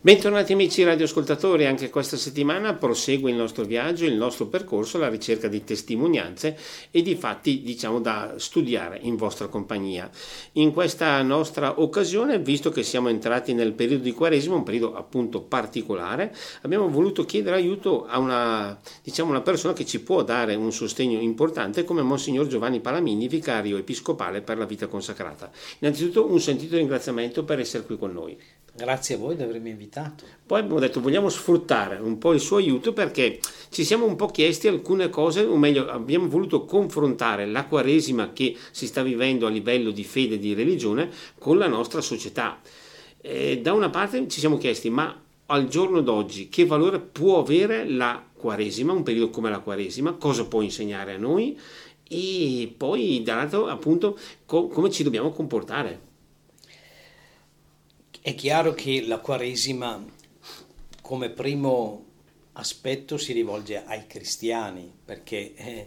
Bentornati amici radioascoltatori, anche questa settimana prosegue il nostro viaggio, il nostro percorso alla ricerca di testimonianze e di fatti diciamo da studiare in vostra compagnia. In questa nostra occasione, visto che siamo entrati nel periodo di Quaresima, un periodo appunto particolare, abbiamo voluto chiedere aiuto a una, diciamo, una persona che ci può dare un sostegno importante come Monsignor Giovanni Palamini, vicario episcopale per la vita consacrata. Innanzitutto un sentito ringraziamento per essere qui con noi. Grazie a voi di avermi invitato. Poi abbiamo detto vogliamo sfruttare un po' il suo aiuto perché ci siamo un po' chiesti alcune cose, o meglio abbiamo voluto confrontare la quaresima che si sta vivendo a livello di fede e di religione con la nostra società. E da una parte ci siamo chiesti ma al giorno d'oggi che valore può avere la quaresima, un periodo come la quaresima, cosa può insegnare a noi e poi dall'altro appunto co- come ci dobbiamo comportare. È chiaro che la Quaresima come primo aspetto si rivolge ai cristiani perché è,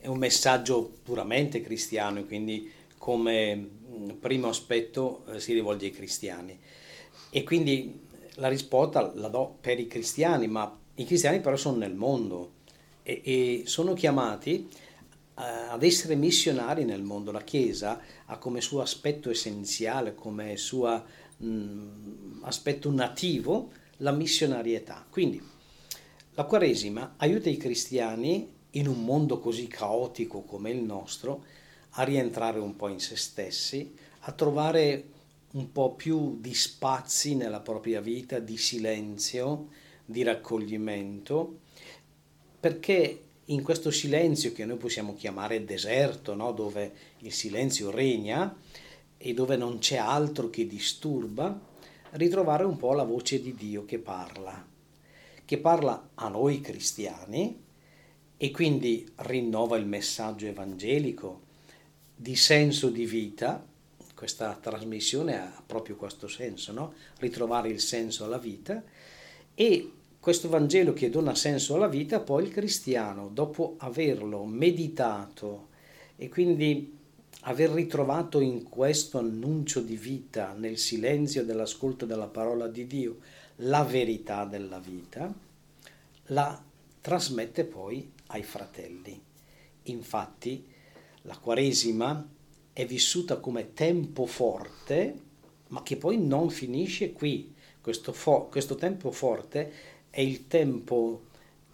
è un messaggio puramente cristiano quindi come primo aspetto eh, si rivolge ai cristiani. E quindi la risposta la do per i cristiani, ma i cristiani però sono nel mondo e, e sono chiamati ad essere missionari nel mondo. La Chiesa ha come suo aspetto essenziale, come suo mh, aspetto nativo, la missionarietà. Quindi la Quaresima aiuta i cristiani in un mondo così caotico come il nostro a rientrare un po' in se stessi, a trovare un po' più di spazi nella propria vita, di silenzio, di raccoglimento, perché in questo silenzio che noi possiamo chiamare deserto, no? dove il silenzio regna e dove non c'è altro che disturba, ritrovare un po' la voce di Dio che parla, che parla a noi cristiani e quindi rinnova il messaggio evangelico di senso di vita. Questa trasmissione ha proprio questo senso, no? ritrovare il senso alla vita e questo Vangelo che dona senso alla vita, poi il cristiano, dopo averlo meditato e quindi aver ritrovato in questo annuncio di vita, nel silenzio dell'ascolto della parola di Dio, la verità della vita, la trasmette poi ai fratelli. Infatti la Quaresima è vissuta come tempo forte, ma che poi non finisce qui. Questo, fo- questo tempo forte è il tempo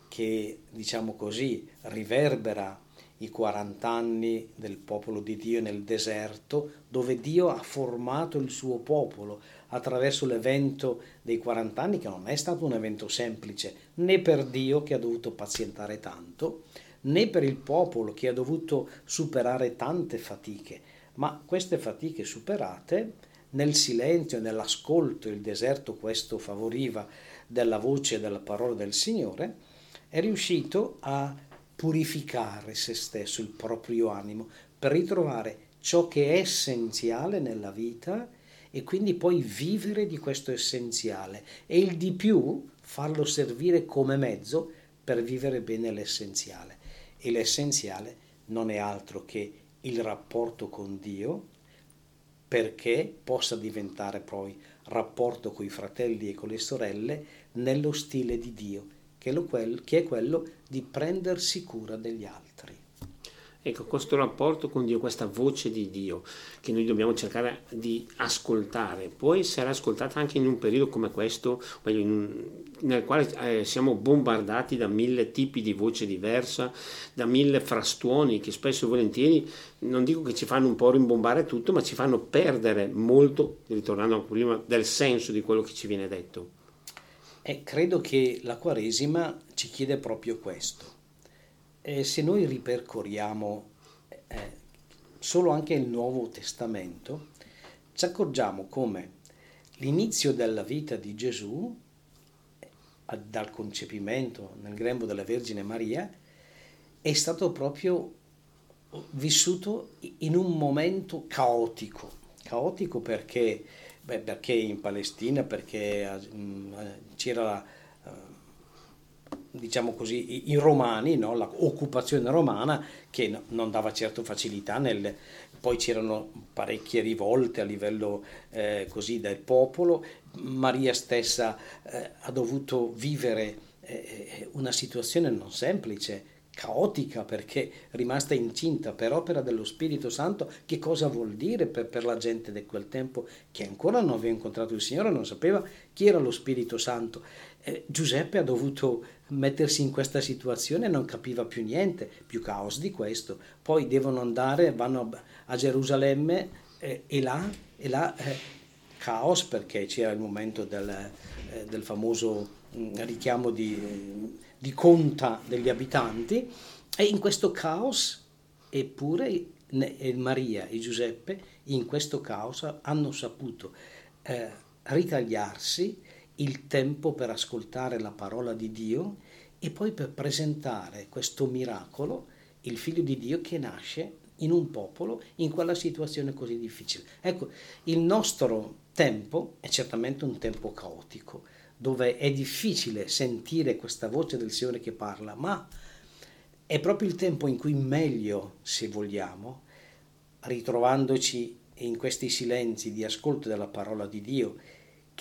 che, diciamo così, riverbera i 40 anni del popolo di Dio nel deserto, dove Dio ha formato il suo popolo attraverso l'evento dei 40 anni, che non è stato un evento semplice, né per Dio che ha dovuto pazientare tanto, né per il popolo che ha dovuto superare tante fatiche, ma queste fatiche superate nel silenzio, nell'ascolto, il deserto questo favoriva della voce e della parola del Signore, è riuscito a purificare se stesso, il proprio animo, per ritrovare ciò che è essenziale nella vita e quindi poi vivere di questo essenziale e il di più farlo servire come mezzo per vivere bene l'essenziale. E l'essenziale non è altro che il rapporto con Dio perché possa diventare poi rapporto con i fratelli e con le sorelle nello stile di Dio, che è quello di prendersi cura degli altri. Ecco, questo rapporto con Dio, questa voce di Dio che noi dobbiamo cercare di ascoltare, può essere ascoltata anche in un periodo come questo, nel quale eh, siamo bombardati da mille tipi di voce diversa, da mille frastuoni che spesso e volentieri, non dico che ci fanno un po' rimbombare tutto, ma ci fanno perdere molto, ritornando prima, del senso di quello che ci viene detto. E credo che la Quaresima ci chiede proprio questo eh, se noi ripercorriamo eh, solo anche il Nuovo Testamento, ci accorgiamo come l'inizio della vita di Gesù, eh, dal concepimento nel grembo della Vergine Maria, è stato proprio vissuto in un momento caotico. Caotico perché, beh, perché in Palestina, perché uh, c'era la diciamo così, i romani, no? l'occupazione romana che non dava certo facilità nel poi c'erano parecchie rivolte a livello eh, così del popolo, Maria stessa eh, ha dovuto vivere eh, una situazione non semplice, caotica perché rimasta incinta per opera dello Spirito Santo, che cosa vuol dire per, per, la gente di quel tempo che ancora non aveva incontrato il Signore, non sapeva chi era lo Spirito Santo. Eh, Giuseppe ha dovuto mettersi in questa situazione e non capiva più niente, più caos di questo. Poi devono andare, vanno a Gerusalemme eh, e là, e là eh, caos perché c'era il momento del, eh, del famoso mh, mm, richiamo di di conta degli abitanti e in questo caos eppure Maria e Giuseppe in questo caos hanno saputo eh, ritagliarsi il tempo per ascoltare la parola di Dio e poi per presentare questo miracolo, il figlio di Dio che nasce in un popolo in quella situazione così difficile. Ecco, il nostro tempo è certamente un tempo caotico, dove è difficile sentire questa voce del Signore che parla, ma è proprio il tempo in cui meglio, se vogliamo, ritrovandoci in questi silenzi di ascolto della parola di Dio,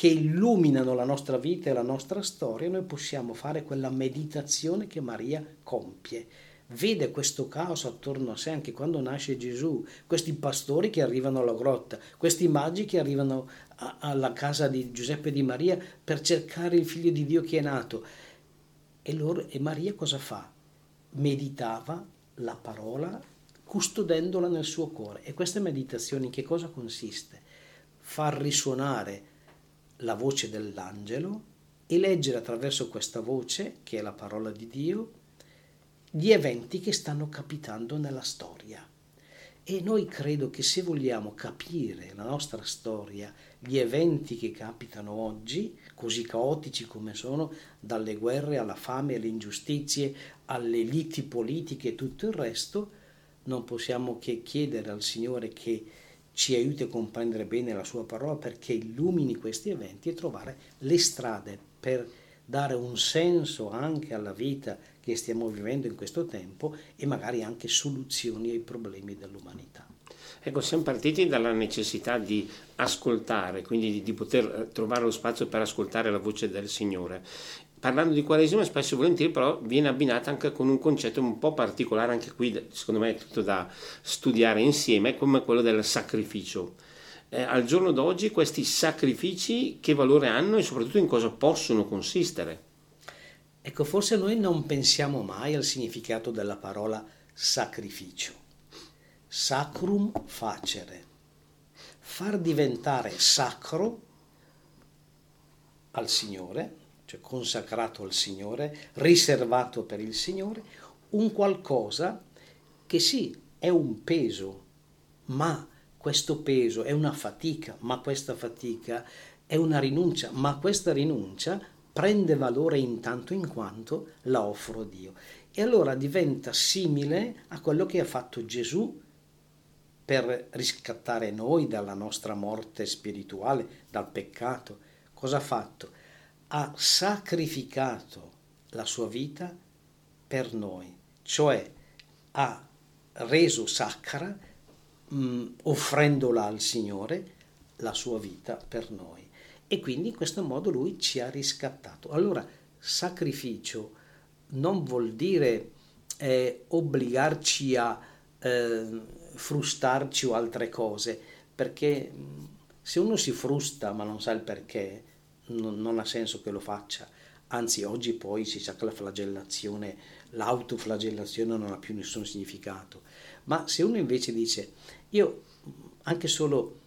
che illuminano la nostra vita e la nostra storia, noi possiamo fare quella meditazione che Maria compie vede questo caos attorno a sé anche quando nasce Gesù, questi pastori che arrivano alla grotta, questi magi che arrivano a, alla casa di Giuseppe e di Maria per cercare il figlio di Dio che è nato. E, loro, e Maria cosa fa? Meditava la parola custodendola nel suo cuore. E questa meditazione in che cosa consiste? Far risuonare la voce dell'angelo e leggere attraverso questa voce, che è la parola di Dio, gli eventi che stanno capitando nella storia. E noi credo che se vogliamo capire la nostra storia, gli eventi che capitano oggi, così caotici come sono, dalle guerre alla fame, alle ingiustizie, alle liti politiche e tutto il resto, non possiamo che chiedere al Signore che ci aiuti a comprendere bene la sua parola perché illumini questi eventi e trovare le strade per dare un senso anche alla vita che stiamo vivendo in questo tempo e magari anche soluzioni ai problemi dell'umanità. Ecco, siamo partiti dalla necessità di ascoltare, quindi di, di poter eh, trovare lo spazio per ascoltare la voce del Signore parlando di Quaresima spesso e volentieri però viene abbinata anche con un concetto un po' particolare, anche qui secondo me è tutto da studiare insieme, come quello del sacrificio. Eh, al giorno d'oggi questi sacrifici che valore hanno e soprattutto in cosa possono consistere? Ecco, forse noi non pensiamo mai al significato della parola sacrificio. Sacrum facere. Far diventare sacro al Signore, cioè consacrato al Signore, riservato per il Signore, un qualcosa che sì, è un peso, ma questo peso è una fatica, ma questa fatica è una rinuncia, ma questa rinuncia prende valore intanto in quanto la offro a Dio. E allora diventa simile a quello che ha fatto Gesù per riscattare noi dalla nostra morte spirituale, dal peccato. Cosa ha fatto? Ha sacrificato la sua vita per noi, cioè ha reso sacra, mh, offrendola al Signore, la sua vita per noi e quindi in questo modo lui ci ha riscattato. Allora, sacrificio non vuol dire eh, obbligarci a eh, frustarci o altre cose, perché se uno si frusta ma non sa il perché, non, non ha senso che lo faccia. Anzi, oggi poi si sa che la flagellazione, l'autoflagellazione non ha più nessun significato. Ma se uno invece dice, io anche solo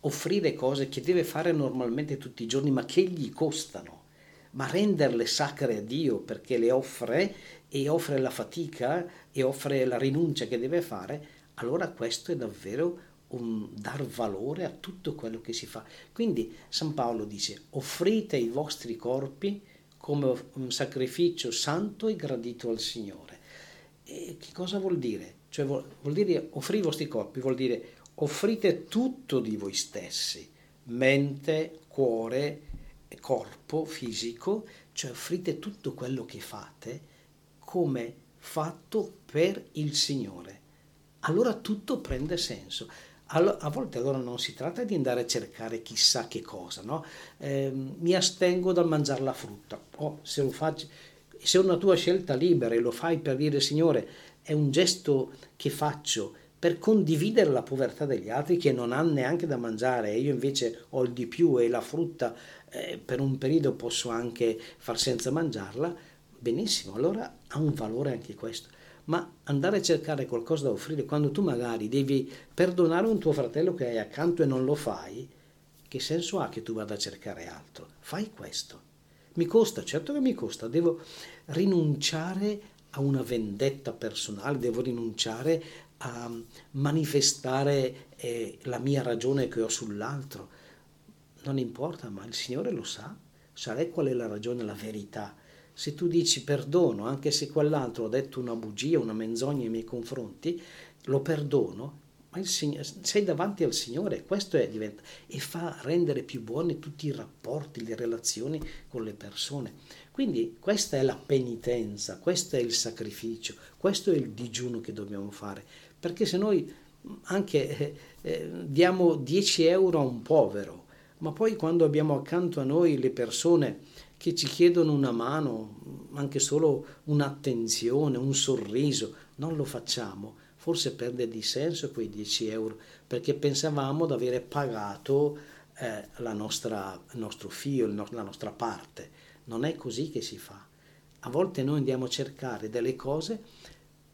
offrire cose che deve fare normalmente tutti i giorni, ma che gli costano, ma renderle sacre a Dio perché le offre e offre la fatica e offre la rinuncia che deve fare, allora questo è davvero un dar valore a tutto quello che si fa. Quindi San Paolo dice offrite i vostri corpi come un sacrificio santo e gradito al Signore. E che cosa vuol dire? Cioè vuol, vuol dire offrire i vostri corpi, vuol dire offrite tutto di voi stessi, mente, cuore, corpo fisico, cioè offrite tutto quello che fate come fatto per il Signore, allora tutto prende senso. A volte allora non si tratta di andare a cercare chissà che cosa, no? eh, mi astengo dal mangiare la frutta, oh, se lo faccio, se è una tua scelta libera e lo fai per dire Signore, è un gesto che faccio per condividere la povertà degli altri che non hanno neanche da mangiare e io invece ho il di più e la frutta eh, per un periodo posso anche far senza mangiarla, benissimo, allora ha un valore anche questo. Ma andare a cercare qualcosa da offrire quando tu magari devi perdonare un tuo fratello che hai accanto e non lo fai, che senso ha che tu vada a cercare altro? Fai questo. Mi costa, certo che mi costa, devo rinunciare a una vendetta personale, devo rinunciare a manifestare eh, la mia ragione che ho sull'altro. Non importa, ma il Signore lo sa, sa qual è la ragione, la verità. Se tu dici perdono, anche se quell'altro ha detto una bugia, una menzogna nei miei confronti, lo perdono, ma Signore, sei davanti al Signore, questo è, diventa, e fa rendere più buoni tutti i rapporti, le relazioni con le persone. Quindi questa è la penitenza, questo è il sacrificio, questo è il digiuno che dobbiamo fare, perché se noi anche eh, eh, diamo 10 euro a un povero, ma poi quando abbiamo accanto a noi le persone che ci chiedono una mano, anche solo un'attenzione, un sorriso, non lo facciamo, forse perde di senso quei 10 euro, perché pensavamo di avere pagato eh, nostra, il nostro fio, la nostra parte. Non è così che si fa. A volte noi andiamo a cercare delle cose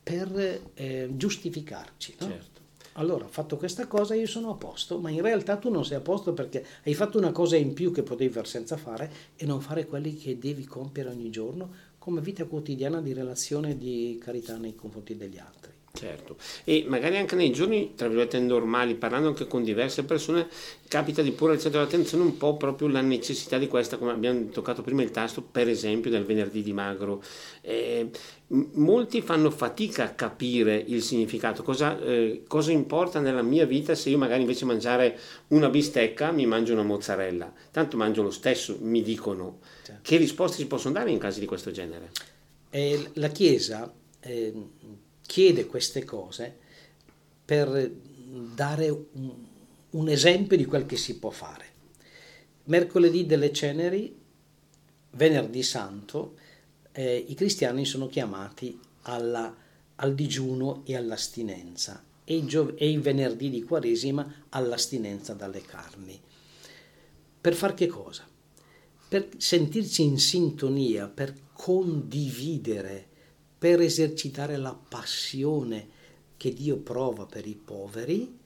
per eh, giustificarci. No? Certo. Allora, fatto questa cosa, io sono a posto, ma in realtà tu non sei a posto perché hai fatto una cosa in più che potevi fare senza fare e non fare quelli che devi compiere ogni giorno come vita quotidiana di relazione e di carità nei confronti degli altri. Certo, e magari anche nei giorni, tra virgolette, normali, parlando anche con diverse persone, capita di porre al centro dell'attenzione un po' proprio la necessità di questa, come abbiamo toccato prima il tasto, per esempio del venerdì di magro. Eh, molti fanno fatica a capire il significato, cosa, eh, cosa, importa nella mia vita se io magari invece mangiare una bistecca mi mangio una mozzarella, tanto mangio lo stesso, mi dicono. Certo. Che risposte si possono dare in casi di questo genere? Eh, la Chiesa eh, chiede queste cose per dare un, un esempio di quel che si può fare. Mercoledì delle ceneri, venerdì santo, eh, i cristiani sono chiamati alla, al digiuno e all'astinenza e i, gio- e i venerdì di Quaresima all'astinenza dalle carni. Per far che cosa? Per sentirci in sintonia, per condividere per esercitare la passione che Dio prova per i poveri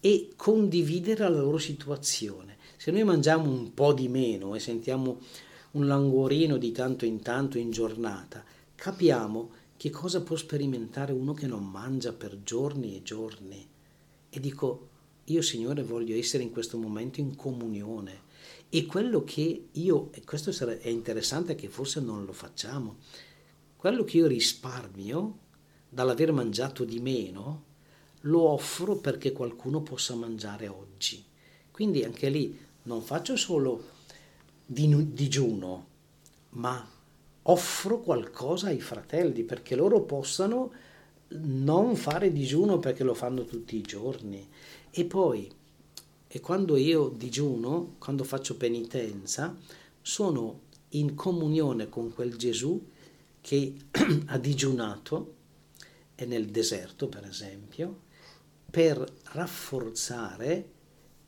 e condividere la loro situazione. Se noi mangiamo un po' di meno e sentiamo un languorino di tanto in tanto in giornata, capiamo che cosa può sperimentare uno che non mangia per giorni e giorni. E dico, io Signore voglio essere in questo momento in comunione. E quello che io, e questo è interessante che forse non lo facciamo, quello che io risparmio dall'aver mangiato di meno lo offro perché qualcuno possa mangiare oggi. Quindi anche lì non faccio solo digiuno, ma offro qualcosa ai fratelli perché loro possano non fare digiuno perché lo fanno tutti i giorni. E poi, e quando io digiuno, quando faccio penitenza, sono in comunione con quel Gesù che ha digiunato nel deserto, per esempio, per rafforzare,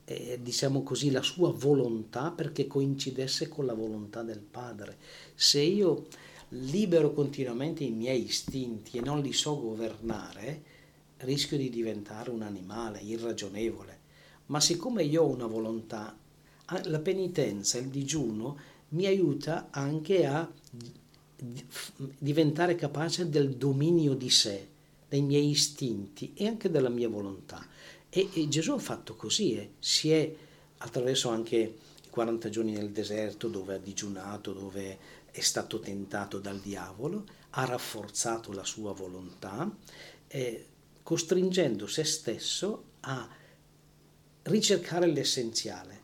eh, diciamo così, la sua volontà perché coincidesse con la volontà del Padre. Se io libero continuamente i miei istinti e non li so governare, rischio di diventare un animale irragionevole. Ma siccome io ho una volontà, la penitenza, il digiuno mi aiuta anche a diventare capace del dominio di sé, dei miei istinti e anche della mia volontà. E, e Gesù ha fatto così, eh. si è attraverso anche i 40 giorni nel deserto dove ha digiunato, dove è stato tentato dal diavolo, ha rafforzato la sua volontà, eh, costringendo se stesso a ricercare l'essenziale.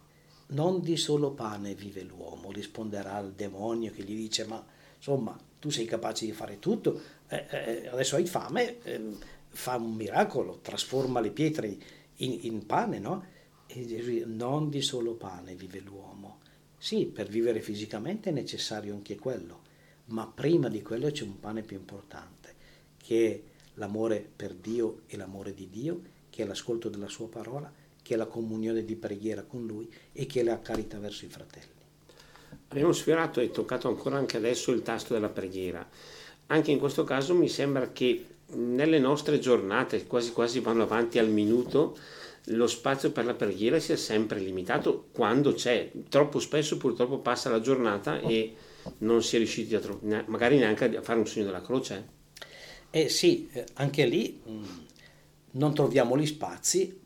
Non di solo pane vive l'uomo, risponderà al demonio che gli dice ma insomma tu sei capace di fare tutto, eh, eh, adesso hai fame, eh, fa un miracolo, trasforma le pietre in, in pane, no? E Gesù non di solo pane vive l'uomo. Sì, per vivere fisicamente è necessario anche quello, ma prima di quello c'è un pane più importante, che è l'amore per Dio e l'amore di Dio, che è l'ascolto della sua parola, che è la comunione di preghiera con Lui e che è la carità verso i fratelli. Abbiamo sfiorato e toccato ancora anche adesso il tasto della preghiera. Anche in questo caso mi sembra che nelle nostre giornate, quasi quasi vanno avanti al minuto, lo spazio per la preghiera sia sempre limitato quando c'è. Troppo spesso purtroppo passa la giornata e non si è riusciti a trovare, magari neanche a fare un segno della croce. Eh sì, eh, anche lì mm, non troviamo gli spazi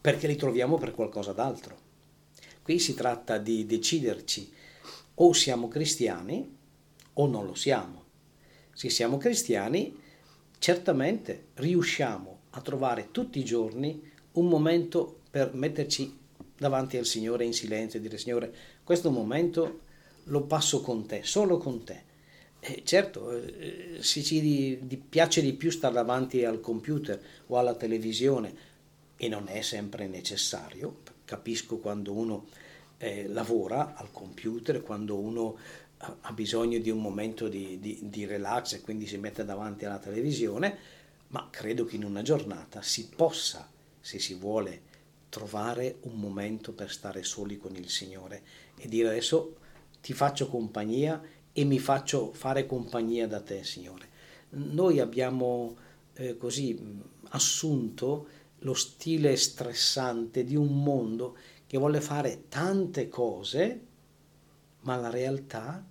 perché li troviamo per qualcosa d'altro. Qui si tratta di deciderci o siamo cristiani o non lo siamo. Se siamo cristiani, certamente riusciamo a trovare tutti i giorni un momento per metterci davanti al Signore in silenzio e dire Signore, questo momento lo passo con te, solo con te. E certo, eh, se ci piace di più stare davanti al computer o alla televisione, e non è sempre necessario, capisco quando uno eh, lavora al computer, quando uno ha bisogno di un momento di, di, di relax e quindi si mette davanti alla televisione, ma credo che in una giornata si possa, se si vuole, trovare un momento per stare soli con il Signore e dire adesso ti faccio compagnia e mi faccio fare compagnia da te, Signore. Noi abbiamo eh, così assunto lo stile stressante di un mondo che vuole fare tante cose, ma la realtà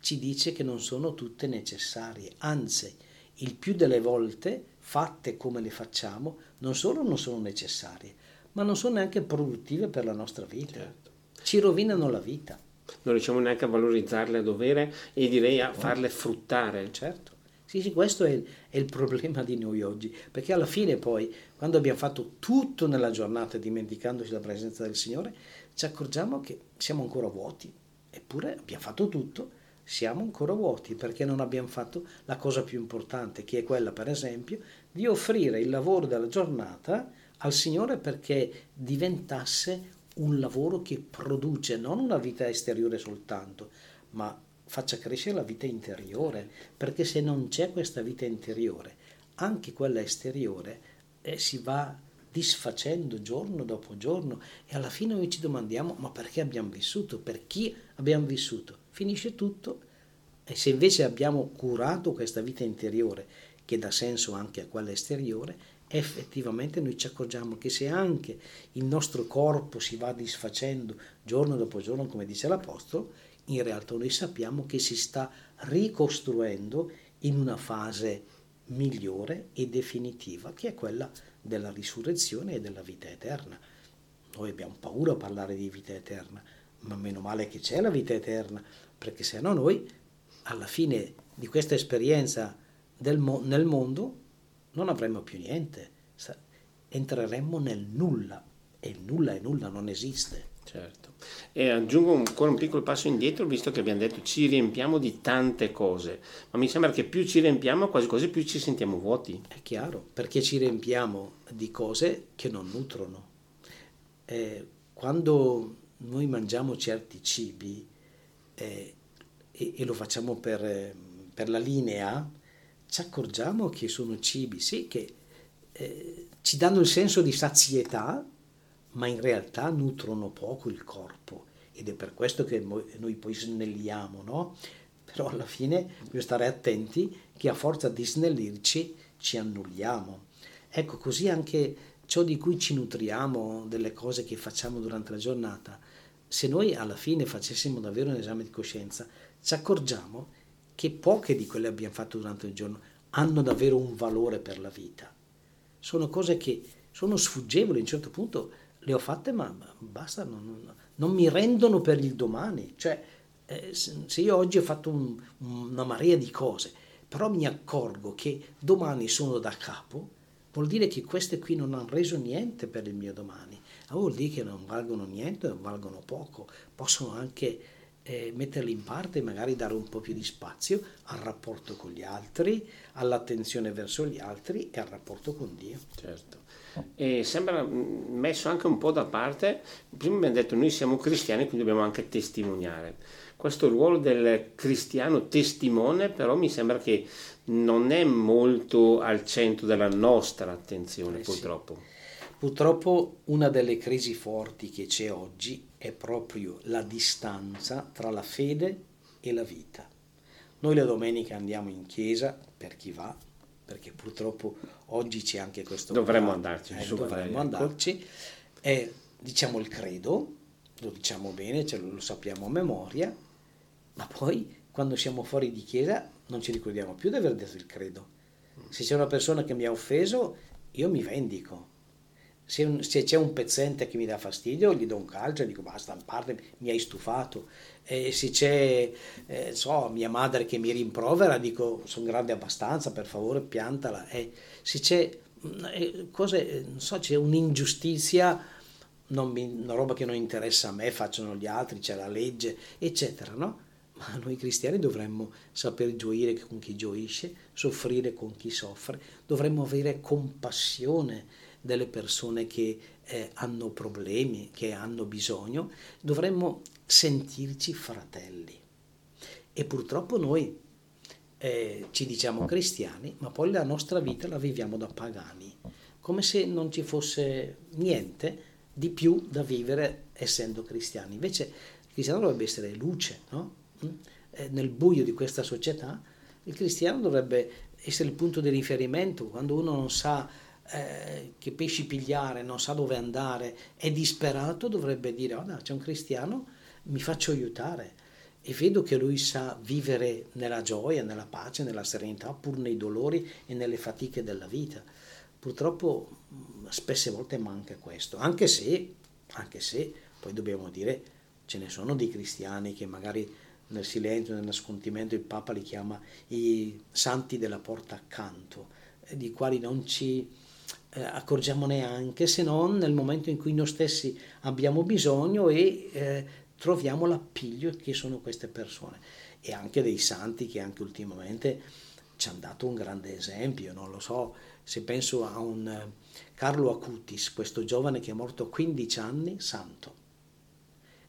ci dice che non sono tutte necessarie, anzi, il più delle volte fatte come le facciamo, non solo non sono necessarie, ma non sono neanche produttive per la nostra vita. Certo. Ci rovinano la vita. Non riusciamo neanche a valorizzarle a dovere e direi a farle fruttare. Certo. Sì, sì, questo è il, è il, problema di noi oggi, perché alla fine poi, quando abbiamo fatto tutto nella giornata dimenticandoci la presenza del Signore, ci accorgiamo che siamo ancora vuoti, eppure abbiamo fatto tutto, siamo ancora vuoti perché non abbiamo fatto la cosa più importante, che è quella, per esempio, di offrire il lavoro della giornata al Signore perché diventasse un lavoro che produce non una vita esteriore soltanto, ma faccia crescere la vita interiore, perché se non c'è questa vita interiore, anche quella esteriore eh, si va disfacendo giorno dopo giorno e alla fine noi ci domandiamo ma perché abbiamo vissuto, per chi abbiamo vissuto. Finisce tutto e se invece abbiamo curato questa vita interiore che dà senso anche a quella esteriore, effettivamente noi ci accorgiamo che se anche il nostro corpo si va disfacendo giorno dopo giorno, come dice l'Apostolo, in realtà noi sappiamo che si sta ricostruendo in una fase migliore e definitiva, che è quella della risurrezione e della vita eterna. Noi abbiamo paura a parlare di vita eterna, ma meno male che c'è la vita eterna, perché se no noi, alla fine di questa esperienza mo- nel mondo, non avremmo più niente, entreremmo nel nulla, e nulla è nulla, non esiste. Certo. E aggiungo ancora un piccolo passo indietro, visto che abbiamo detto ci riempiamo di tante cose, ma mi sembra che più ci riempiamo, quasi quasi più ci sentiamo vuoti. È chiaro, perché ci riempiamo di cose che non nutrono. Eh, quando noi mangiamo certi cibi eh, e, e, lo facciamo per, per, la linea, ci accorgiamo che sono cibi, sì, che eh, ci danno il senso di sazietà, ma in realtà nutrono poco il corpo ed è per questo che noi poi snelliamo, no? Però alla fine bisogna stare attenti che a forza di snellirci ci annulliamo. Ecco, così anche ciò di cui ci nutriamo, delle cose che facciamo durante la giornata, se noi alla fine facessimo davvero un esame di coscienza, ci accorgiamo che poche di quelle che abbiamo fatto durante il giorno hanno davvero un valore per la vita. Sono cose che sono sfuggevoli, a un certo punto le ho fatte ma basta, non, non mi rendono per il domani. Cioè, eh, se io oggi ho fatto un, una marea di cose, però mi accorgo che domani sono da capo, vuol dire che queste qui non hanno reso niente per il mio domani. Ah, vuol dire che non valgono niente, non valgono poco, possono anche eh, metterli in parte e magari dare un po' più di spazio al rapporto con gli altri, all'attenzione verso gli altri e al rapporto con Dio. Certo. E sembra mm, messo anche un po' da parte, prima abbiamo detto noi siamo cristiani quindi dobbiamo anche testimoniare. Questo ruolo del cristiano testimone però mi sembra che non è molto al centro della nostra attenzione eh purtroppo. Sì. Purtroppo una delle crisi forti che c'è oggi è proprio la distanza tra la fede e la vita. Noi la domenica andiamo in chiesa per chi va, perché purtroppo oggi c'è anche questo... Dovremmo andarci, eh, dovremmo ecco. andarci. E diciamo il credo, lo diciamo bene, ce lo, sappiamo a memoria, ma poi quando siamo fuori di chiesa non ci ricordiamo più di aver detto il credo. Se c'è una persona che mi ha offeso, io mi vendico se, un, se, c'è un pezzente che mi dà fastidio, gli do un calcio e dico basta, parte, mi hai stufato. E se c'è, eh, so, mia madre che mi rimprovera, dico sono grande abbastanza, per favore piantala. E se c'è, mm, eh, cose, non so, c'è un'ingiustizia, mi, una roba che non interessa a me, facciano gli altri, c'è la legge, eccetera, no? Ma noi cristiani dovremmo saper gioire con chi gioisce, soffrire con chi soffre, dovremmo avere compassione delle persone che eh, hanno problemi, che hanno bisogno, dovremmo sentirci fratelli. E purtroppo noi eh, ci diciamo cristiani, ma poi la nostra vita la viviamo da pagani, come se non ci fosse niente di più da vivere essendo cristiani. Invece il cristiano dovrebbe essere luce, no? Mm? eh, nel buio di questa società il cristiano dovrebbe essere il punto di riferimento quando uno non sa eh, che pesci pigliare, non sa dove andare, è disperato, dovrebbe dire, oh, no, c'è un cristiano, mi faccio aiutare. E vedo che lui sa vivere nella gioia, nella pace, nella serenità, pur nei dolori e nelle fatiche della vita. Purtroppo mm, spesse volte manca questo, anche se, anche se poi dobbiamo dire, ce ne sono di cristiani che magari nel silenzio, nel nascondimento, il Papa li chiama i santi della porta accanto, eh, di quali non ci eh, accorgiamo neanche se non nel momento in cui noi stessi abbiamo bisogno e eh, troviamo l'appiglio che sono queste persone e anche dei santi che anche ultimamente ci hanno dato un grande esempio, non lo so, se penso a un eh, Carlo Acutis, questo giovane che è morto a 15 anni, santo.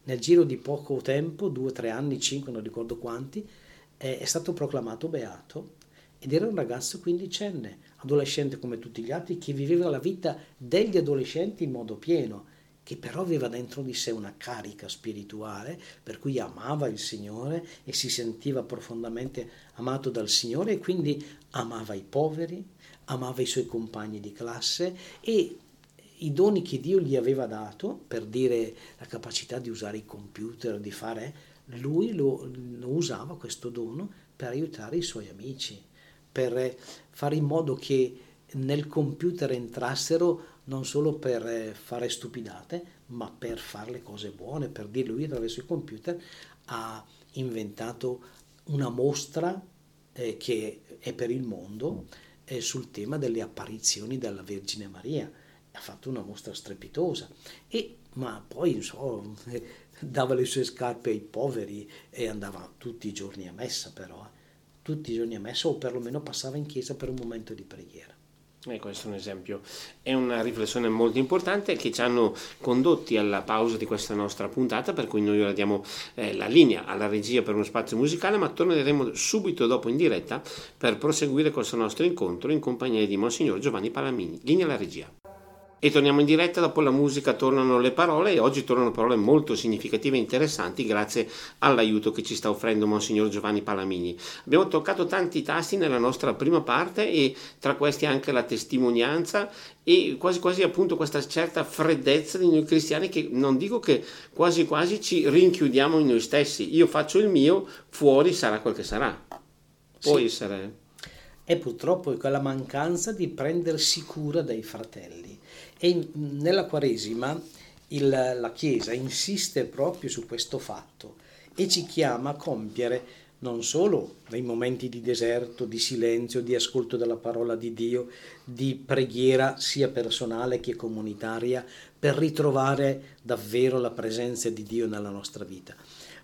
Nel giro di poco tempo, due, tre anni, cinque, non ricordo quanti, è stato proclamato beato ed era un ragazzo quindicenne, adolescente come tutti gli altri, che viveva la vita degli adolescenti in modo pieno, che però aveva dentro di sé una carica spirituale, per cui amava il Signore e si sentiva profondamente amato dal Signore e quindi amava i poveri, amava i suoi compagni di classe e i doni che Dio gli aveva dato, per dire la capacità di usare i computer, di fare, lui lo, lo usava questo dono per aiutare i suoi amici per fare in modo che nel computer entrassero non solo per eh, fare stupidate, ma per fare le cose buone, per dire lui attraverso il computer ha inventato una mostra eh, che è per il mondo eh, sul tema delle apparizioni della Vergine Maria. Ha fatto una mostra strepitosa, e, ma poi so, dava le sue scarpe ai poveri e andava tutti i giorni a messa però. Eh tutti i giorni a messa o perlomeno passava in chiesa per un momento di preghiera. E questo è un esempio, è una riflessione molto importante che ci hanno condotti alla pausa di questa nostra puntata, per cui noi ora diamo eh, la linea alla regia per uno spazio musicale, ma torneremo subito dopo in diretta per proseguire questo nostro incontro in compagnia di Monsignor Giovanni Palamini. Linea alla regia. E torniamo in diretta, dopo la musica tornano le parole e oggi tornano parole molto significative e interessanti grazie all'aiuto che ci sta offrendo Monsignor Giovanni Palamini. Abbiamo toccato tanti tasti nella nostra prima parte e tra questi anche la testimonianza e quasi quasi appunto questa certa freddezza di noi cristiani che non dico che quasi quasi ci rinchiudiamo in noi stessi. Io faccio il mio, fuori sarà quel che sarà. Può sì. essere. E purtroppo è quella mancanza di prendersi cura dei fratelli. E nella Quaresima il, la Chiesa insiste proprio su questo fatto e ci chiama a compiere non solo nei momenti di deserto, di silenzio, di ascolto della parola di Dio, di preghiera sia personale che comunitaria, per ritrovare davvero la presenza di Dio nella nostra vita,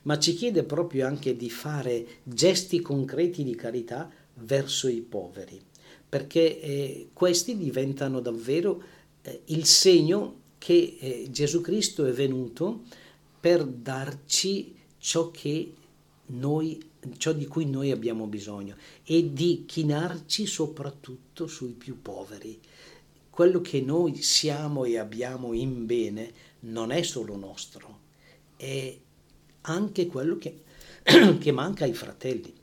ma ci chiede proprio anche di fare gesti concreti di carità verso i poveri, perché eh, questi diventano davvero eh, il segno che eh, Gesù Cristo è venuto per darci ciò noi ciò di cui noi abbiamo bisogno e di chinarci soprattutto sui più poveri. Quello che noi siamo e abbiamo in bene non è solo nostro, è anche quello che, che manca ai fratelli.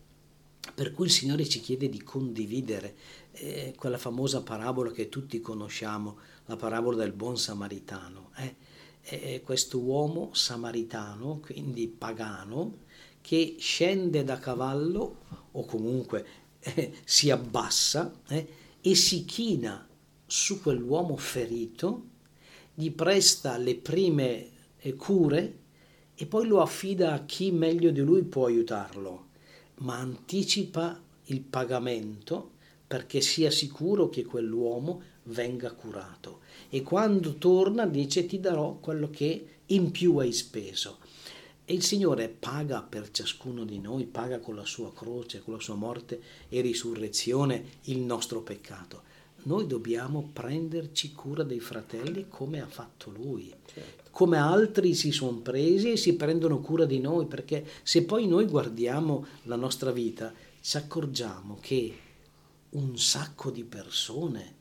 Per cui il Signore ci chiede di condividere eh, quella famosa parabola che tutti conosciamo, la parabola del buon samaritano. Eh? È questo uomo samaritano, quindi pagano, che scende da cavallo o comunque eh, si abbassa eh, e si china su quell'uomo ferito, gli presta le prime eh, cure e poi lo affida a chi meglio di lui può aiutarlo, ma anticipa il pagamento perché sia sicuro che quell'uomo venga curato e quando torna dice ti darò quello che in più hai speso. E il Signore paga per ciascuno di noi, paga con la sua croce, con la sua morte e risurrezione il nostro peccato. Noi dobbiamo prenderci cura dei fratelli come ha fatto Lui, certo. come altri si sono presi e si prendono cura di noi, perché se poi noi guardiamo la nostra vita ci accorgiamo che un sacco di persone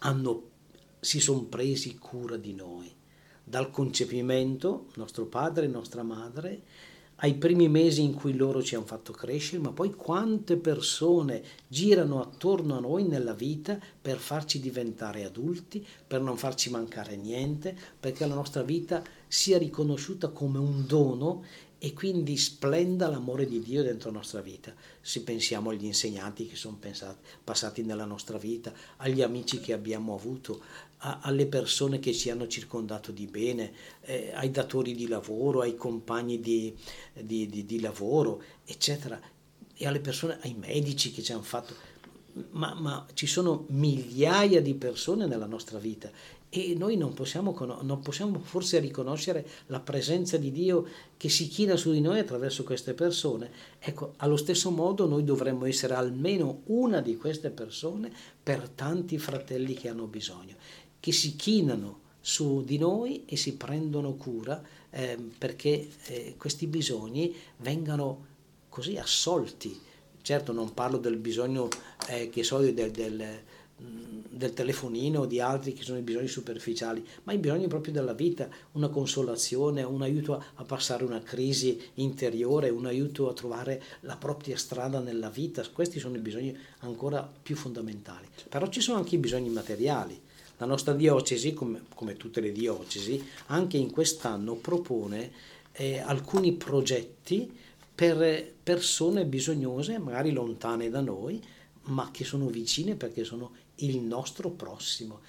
hanno, si sono presi cura di noi dal concepimento, nostro padre e nostra madre, ai primi mesi in cui loro ci hanno fatto crescere, ma poi quante persone girano attorno a noi nella vita per farci diventare adulti, per non farci mancare niente, perché la nostra vita sia riconosciuta come un dono e quindi splenda l'amore di Dio dentro la nostra vita. Se pensiamo agli insegnanti che sono pensati, passati nella nostra vita, agli amici che abbiamo avuto, a, alle persone che ci hanno circondato di bene, eh, ai datori di lavoro, ai compagni di, di, di, di, lavoro, eccetera, e alle persone, ai medici che ci hanno fatto. Ma, ma ci sono migliaia di persone nella nostra vita e noi non possiamo, non possiamo, forse riconoscere la presenza di Dio che si china su di noi attraverso queste persone. Ecco, allo stesso modo noi dovremmo essere almeno una di queste persone per tanti fratelli che hanno bisogno, che si chinano su di noi e si prendono cura eh, perché eh, questi bisogni vengano così assolti. Certo non parlo del bisogno eh, che so del, del del telefonino o di altri che sono i bisogni superficiali, ma i bisogni proprio della vita, una consolazione, un aiuto a passare una crisi interiore, un aiuto a trovare la propria strada nella vita, questi sono i bisogni ancora più fondamentali. Però ci sono anche i bisogni materiali. La nostra diocesi, come, come tutte le diocesi, anche in quest'anno propone eh, alcuni progetti per persone bisognose, magari lontane da noi, ma che sono vicine perché sono il nostro prossimo.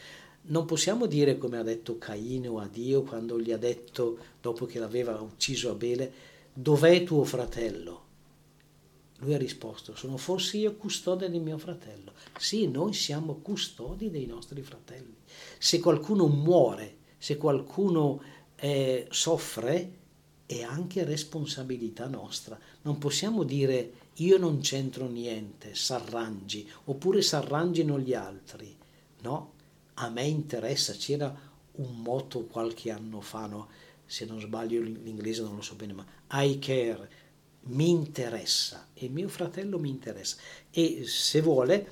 Non possiamo dire come ha detto Caino a Dio quando gli ha detto, dopo che l'aveva ucciso Abele, dov'è tuo fratello? Lui ha risposto, sono forse io custode di mio fratello. Sì, noi siamo custodi dei nostri fratelli. Se qualcuno muore, se qualcuno eh, soffre, è anche responsabilità nostra. Non possiamo dire io non c'entro niente, s'arrangi, oppure s'arrangino gli altri. No, a me interessa, c'era un motto qualche anno fa, no? se non sbaglio l'inglese non lo so bene, ma I care, mi interessa e mio fratello mi interessa. E se vuole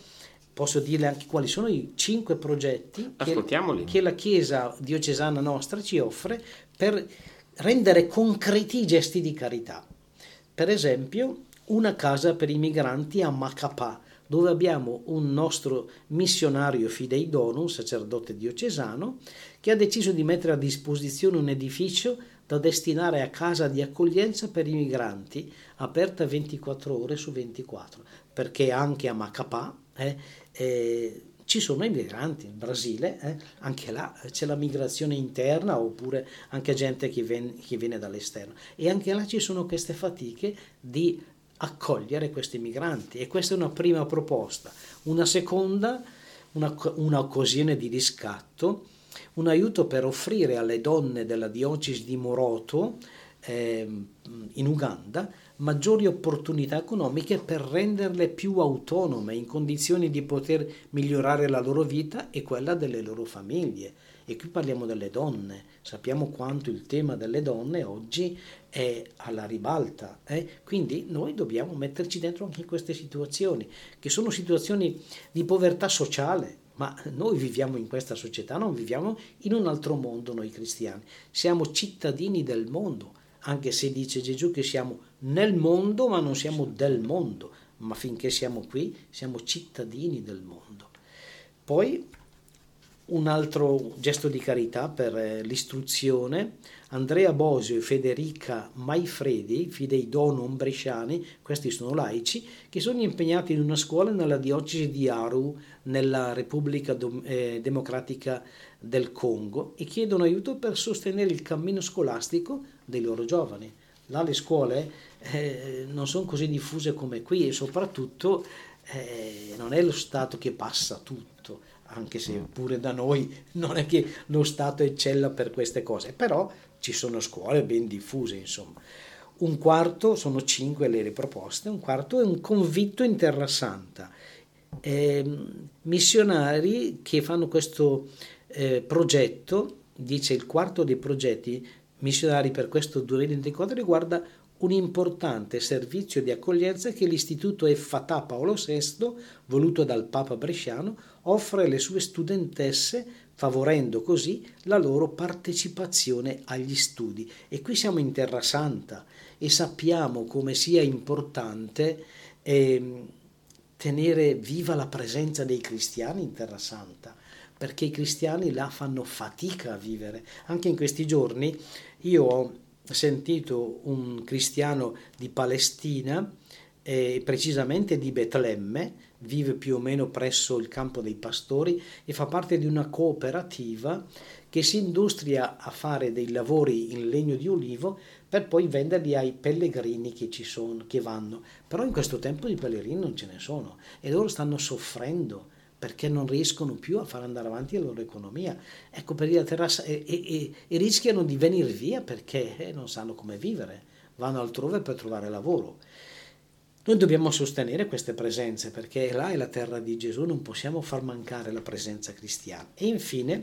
posso dirle anche quali sono i cinque progetti che, che la Chiesa diocesana nostra ci offre per rendere concreti i gesti di carità. Per esempio, una casa per i migranti a Macapà, dove abbiamo un nostro missionario Fidei un sacerdote diocesano, che ha deciso di mettere a disposizione un edificio da destinare a casa di accoglienza per i migranti, aperta 24 ore su 24, perché anche a Macapà eh, eh, ci sono i migranti, in Brasile, eh, anche là c'è la migrazione interna oppure anche gente che viene, che viene dall'esterno. E anche là ci sono queste fatiche di accogliere questi migranti e questa è una prima proposta. Una seconda, una, un'occasione di riscatto, un aiuto per offrire alle donne della diocesi di Moroto eh, in Uganda maggiori opportunità economiche per renderle più autonome, in condizioni di poter migliorare la loro vita e quella delle loro famiglie. E qui parliamo delle donne, sappiamo quanto il tema delle donne oggi è alla ribalta, eh? quindi noi dobbiamo metterci dentro anche in queste situazioni, che sono situazioni di povertà sociale, ma noi viviamo in questa società, non viviamo in un altro mondo noi cristiani, siamo cittadini del mondo, anche se dice Gesù che siamo nel mondo ma non siamo del mondo, ma finché siamo qui siamo cittadini del mondo. Poi un altro gesto di carità per eh, l'istruzione, Andrea Bosio e Federica Maifredi, fidei donum bresciani, questi sono laici, che sono impegnati in una scuola nella diocesi di Aru, nella Repubblica eh, Democratica del Congo, e chiedono aiuto per sostenere il cammino scolastico dei loro giovani. Là le scuole eh, non sono così diffuse come qui e soprattutto eh, non è lo Stato che passa tutto, anche se pure da noi non è che lo Stato eccella per queste cose, però ci sono scuole ben diffuse, insomma. Un quarto, sono cinque le riproposte, un quarto è un convitto in Terra Santa. Eh, missionari che fanno questo eh, progetto, dice il quarto dei progetti missionari per questo 2024 riguarda un importante servizio di accoglienza che l'Istituto Effatà Paolo VI, voluto dal Papa Bresciano, offre alle sue studentesse, favorendo così la loro partecipazione agli studi. E qui siamo in Terra Santa e sappiamo come sia importante eh, tenere viva la presenza dei cristiani in Terra Santa, perché i cristiani là fanno fatica a vivere. Anche in questi giorni io ho sentito un cristiano di Palestina, eh, precisamente di Betlemme, vive più o meno presso il campo dei pastori e fa parte di una cooperativa che si industria a fare dei lavori in legno di olivo per poi venderli ai pellegrini che ci sono, che vanno. Però in questo tempo di pellegrini non ce ne sono e loro stanno soffrendo perché non riescono più a far andare avanti la loro economia. Ecco, per la terrazza e, e, e, rischiano di venire via perché eh, non sanno come vivere, vanno altrove per trovare lavoro. Noi dobbiamo sostenere queste presenze perché là è la terra di Gesù, non possiamo far mancare la presenza cristiana. E infine,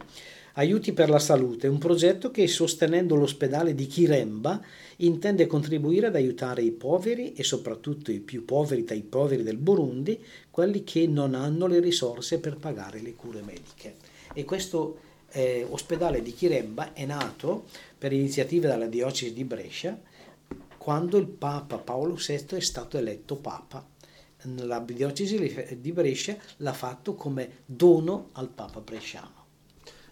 Aiuti per la Salute, un progetto che sostenendo l'ospedale di Kiremba intende contribuire ad aiutare i poveri e soprattutto i più poveri tra i poveri del Burundi, quelli che non hanno le risorse per pagare le cure mediche. E questo eh, ospedale di Kiremba è nato per iniziative dalla diocesi di Brescia quando il Papa Paolo VI è stato eletto Papa. La diocesi di Brescia l'ha fatto come dono al Papa bresciano.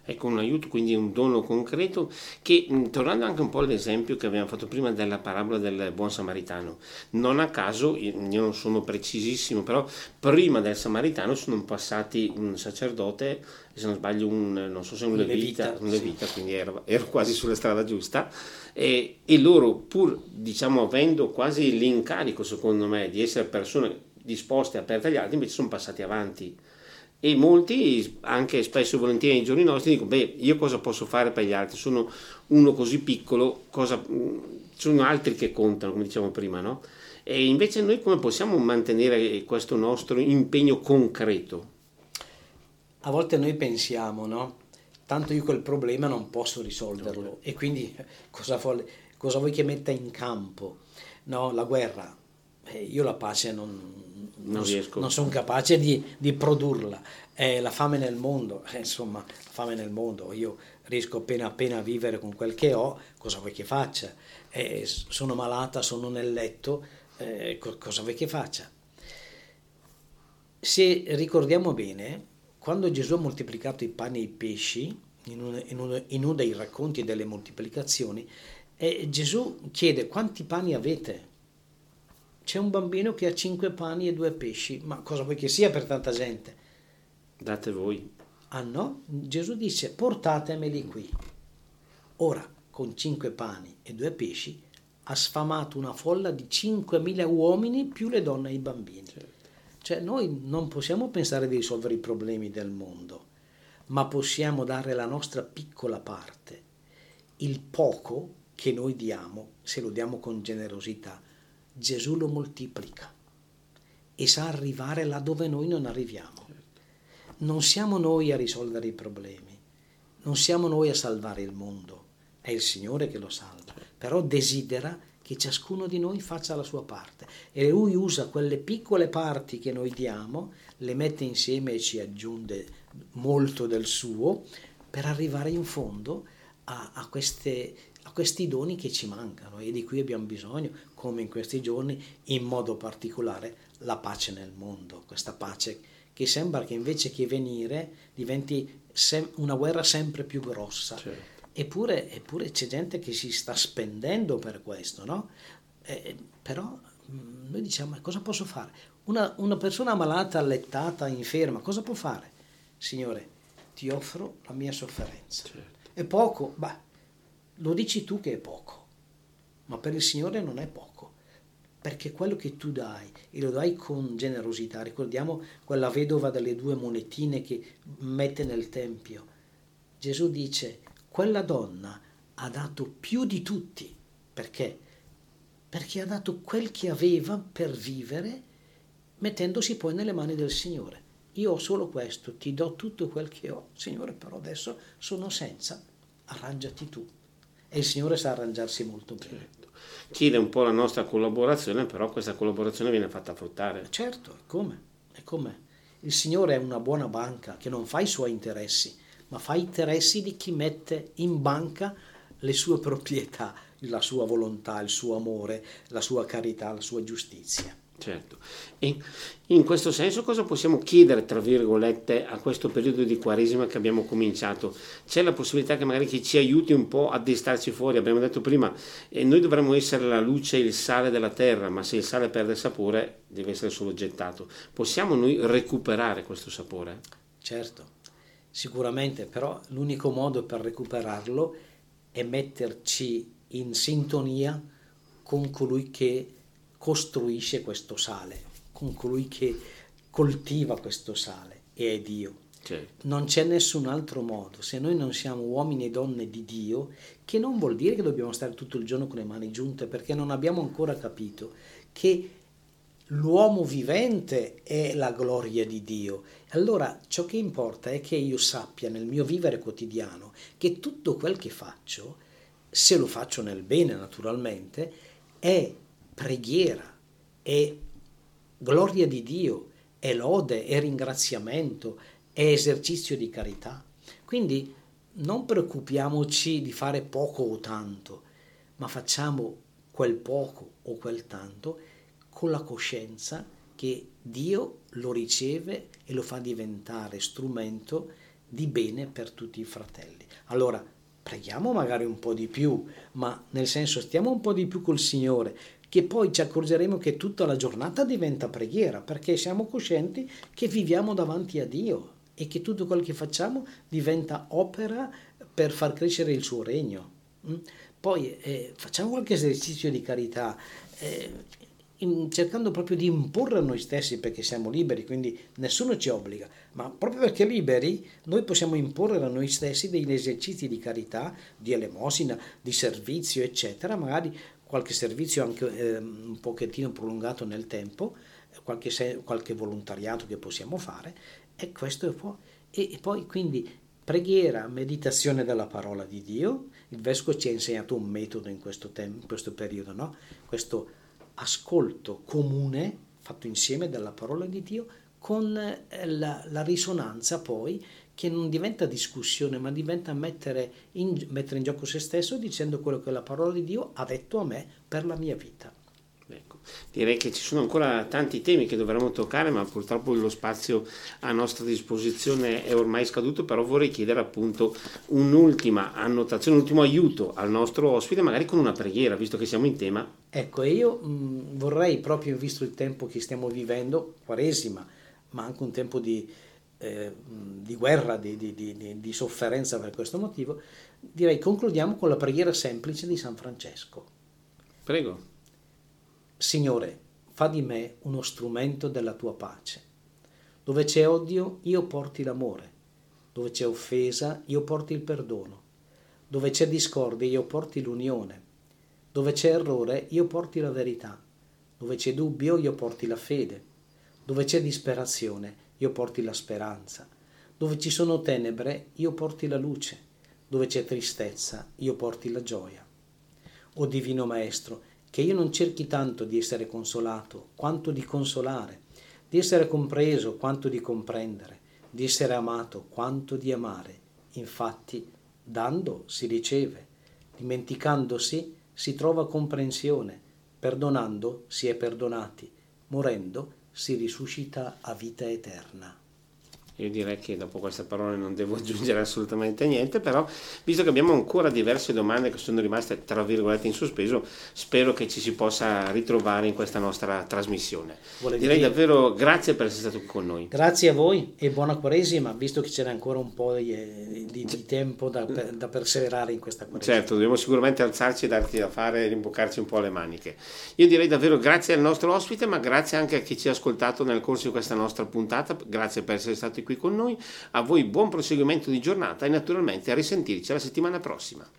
Ecco un aiuto, quindi un dono concreto che, tornando anche un po' all'esempio che abbiamo fatto prima della parabola del buon samaritano, non a caso, io non sono precisissimo, però prima del samaritano sono passati un sacerdote, se non sbaglio un, non so se un, levita, levita, un levita sì. quindi ero, ero, quasi sulla strada giusta, e, e loro pur, diciamo, avendo quasi l'incarico, secondo me, di essere persone disposte, aperte agli altri, invece sono passati avanti e molti, anche spesso e volentieri nei giorni nostri, dicono, beh, io cosa posso fare per gli altri? Sono uno così piccolo, cosa, sono altri che contano, come dicevamo prima, no? E invece noi come possiamo mantenere questo nostro impegno concreto? A volte noi pensiamo, no? Tanto io quel problema non posso risolverlo e quindi cosa, vuole, cosa vuoi che metta in campo? No, la guerra, eh, io la pace non, non, non sono capace di, di produrla. Eh, la fame nel mondo, eh, insomma, la fame nel mondo, io riesco appena appena a vivere con quel che ho, cosa vuoi che faccia? Eh, sono malata, sono nel letto, eh, cosa vuoi che faccia? Se ricordiamo bene, quando Gesù ha moltiplicato i pani e i pesci, in uno, in uno, in uno dei racconti delle moltiplicazioni, eh, Gesù chiede quanti pani avete? C'è un bambino che ha cinque pani e due pesci, ma cosa vuoi che sia per tanta gente? Date voi. Ah no? Gesù dice portatemeli qui. Ora, con cinque pani e due pesci, ha sfamato una folla di 5.000 uomini più le donne e i bambini. Certo. Cioè noi non possiamo pensare di risolvere i problemi del mondo, ma possiamo dare la nostra piccola parte. Il poco che noi diamo se lo diamo con generosità, Gesù lo moltiplica e sa arrivare là dove noi non arriviamo. Non siamo noi a risolvere i problemi, non siamo noi a salvare il mondo, è il Signore che lo salva, però desidera che ciascuno di noi faccia la sua parte e lui usa quelle piccole parti che noi diamo, le mette insieme e ci aggiunge molto del suo per arrivare in fondo a, a, queste, a questi doni che ci mancano e di cui abbiamo bisogno, come in questi giorni, in modo particolare la pace nel mondo, questa pace che sembra che invece che venire diventi sem- una guerra sempre più grossa. Certo. Eppure, eppure, c'è gente che si sta spendendo per questo, no? Eh, però mm, noi diciamo, cosa posso fare? Una, una persona malata, allettata, inferma, cosa può fare? Signore, ti offro la mia sofferenza. Certo. È poco? Beh, lo dici tu che è poco, ma per il Signore non è poco, perché quello che tu dai e lo dai con generosità, ricordiamo quella vedova delle due monetine che mette nel Tempio. Gesù dice, quella donna ha dato più di tutti, perché? Perché ha dato quel che aveva per vivere, mettendosi poi nelle mani del Signore. Io ho solo questo, ti do tutto quel che ho, Signore, però adesso sono senza, arrangiati tu e il Signore sa arrangiarsi molto bene. Certo. Chiede un po' la nostra collaborazione, però questa collaborazione viene fatta fruttare. Certo, e come? E come? Il Signore è una buona banca che non fa i suoi interessi, ma fa interessi di chi mette in banca le sue proprietà, la sua volontà, il suo amore, la sua carità, la sua giustizia. Certo, e in questo senso cosa possiamo chiedere, tra virgolette, a questo periodo di Quaresima che abbiamo cominciato? C'è la possibilità che magari chi ci aiuti un po' a destarci fuori, abbiamo detto prima, eh, noi dovremmo essere la luce e il sale della terra, ma se il sale perde sapore deve essere solo gettato. Possiamo noi recuperare questo sapore? Certo, sicuramente, però l'unico modo per recuperarlo è metterci in sintonia con colui che costruisce questo sale, con colui che coltiva questo sale e è Dio. Certo. Non c'è nessun altro modo, se noi non siamo uomini e donne di Dio, che non vuol dire che dobbiamo stare tutto il giorno con le mani giunte, perché non abbiamo ancora capito che l'uomo vivente è la gloria di Dio. Allora ciò che importa è che io sappia nel mio vivere quotidiano che tutto quel che faccio, se lo faccio nel bene naturalmente, è preghiera, è gloria di Dio, è lode, è ringraziamento, è esercizio di carità. Quindi non preoccupiamoci di fare poco o tanto, ma facciamo quel poco o quel tanto con la coscienza che Dio lo riceve e lo fa diventare strumento di bene per tutti i fratelli. Allora, preghiamo magari un po' di più, ma nel senso stiamo un po' di più col Signore, che poi ci accorgeremo che tutta la giornata diventa preghiera, perché siamo coscienti che viviamo davanti a Dio e che tutto quello che facciamo diventa opera per far crescere il suo regno. Mm? Poi eh, facciamo qualche esercizio di carità, eh, in, cercando proprio di imporre a noi stessi perché siamo liberi, quindi nessuno ci obbliga, ma proprio perché liberi noi possiamo imporre a noi stessi degli esercizi di carità, di elemosina, di servizio, eccetera, magari qualche servizio anche eh, un pochettino prolungato nel tempo, qualche, se, qualche volontariato che possiamo fare, e questo po'. E, e poi quindi preghiera, meditazione della parola di Dio, il Vescovo ci ha insegnato un metodo in questo, tem- in questo periodo, no? questo ascolto comune fatto insieme dalla parola di Dio con eh, la, la risonanza poi che non diventa discussione, ma diventa mettere in, mettere in, gioco se stesso dicendo quello che la parola di Dio ha detto a me per la mia vita. Ecco, direi che ci sono ancora tanti temi che dovremmo toccare, ma purtroppo lo spazio a nostra disposizione è ormai scaduto, però vorrei chiedere appunto un'ultima annotazione, un ultimo aiuto al nostro ospite, magari con una preghiera, visto che siamo in tema. Ecco, e io mh, vorrei proprio, visto il tempo che stiamo vivendo, quaresima, ma anche un tempo di, eh, di guerra, di, di, di, di, sofferenza per questo motivo, direi concludiamo con la preghiera semplice di San Francesco. Prego. Signore, fa di me uno strumento della tua pace. Dove c'è odio, io porti l'amore. Dove c'è offesa, io porti il perdono. Dove c'è discordia, io porti l'unione. Dove c'è errore, io porti la verità. Dove c'è dubbio, io porti la fede. Dove c'è disperazione, io porti la speranza. Dove ci sono tenebre, io porti la luce. Dove c'è tristezza, io porti la gioia. O Divino Maestro, che io non cerchi tanto di essere consolato, quanto di consolare, di essere compreso, quanto di comprendere, di essere amato, quanto di amare. Infatti, dando si riceve, dimenticandosi si trova comprensione, perdonando si è perdonati, morendo si risuscita a vita eterna. Io direi che dopo queste parole non devo aggiungere assolutamente niente, però visto che abbiamo ancora diverse domande che sono rimaste tra virgolette in sospeso, spero che ci si possa ritrovare in questa nostra trasmissione. Volete direi dire... davvero grazie per essere stato con noi. Grazie a voi e buona Quaresima, visto che c'era ancora un po' di, di, di tempo da, da, perseverare in questa Quaresima. Certo, dobbiamo sicuramente alzarci e darti da fare e rimboccarci un po' le maniche. Io direi davvero grazie al nostro ospite, ma grazie anche a chi ci ha ascoltato nel corso di questa nostra puntata, grazie per essere stati qui con noi. A voi buon proseguimento di giornata e naturalmente a risentirci la settimana prossima.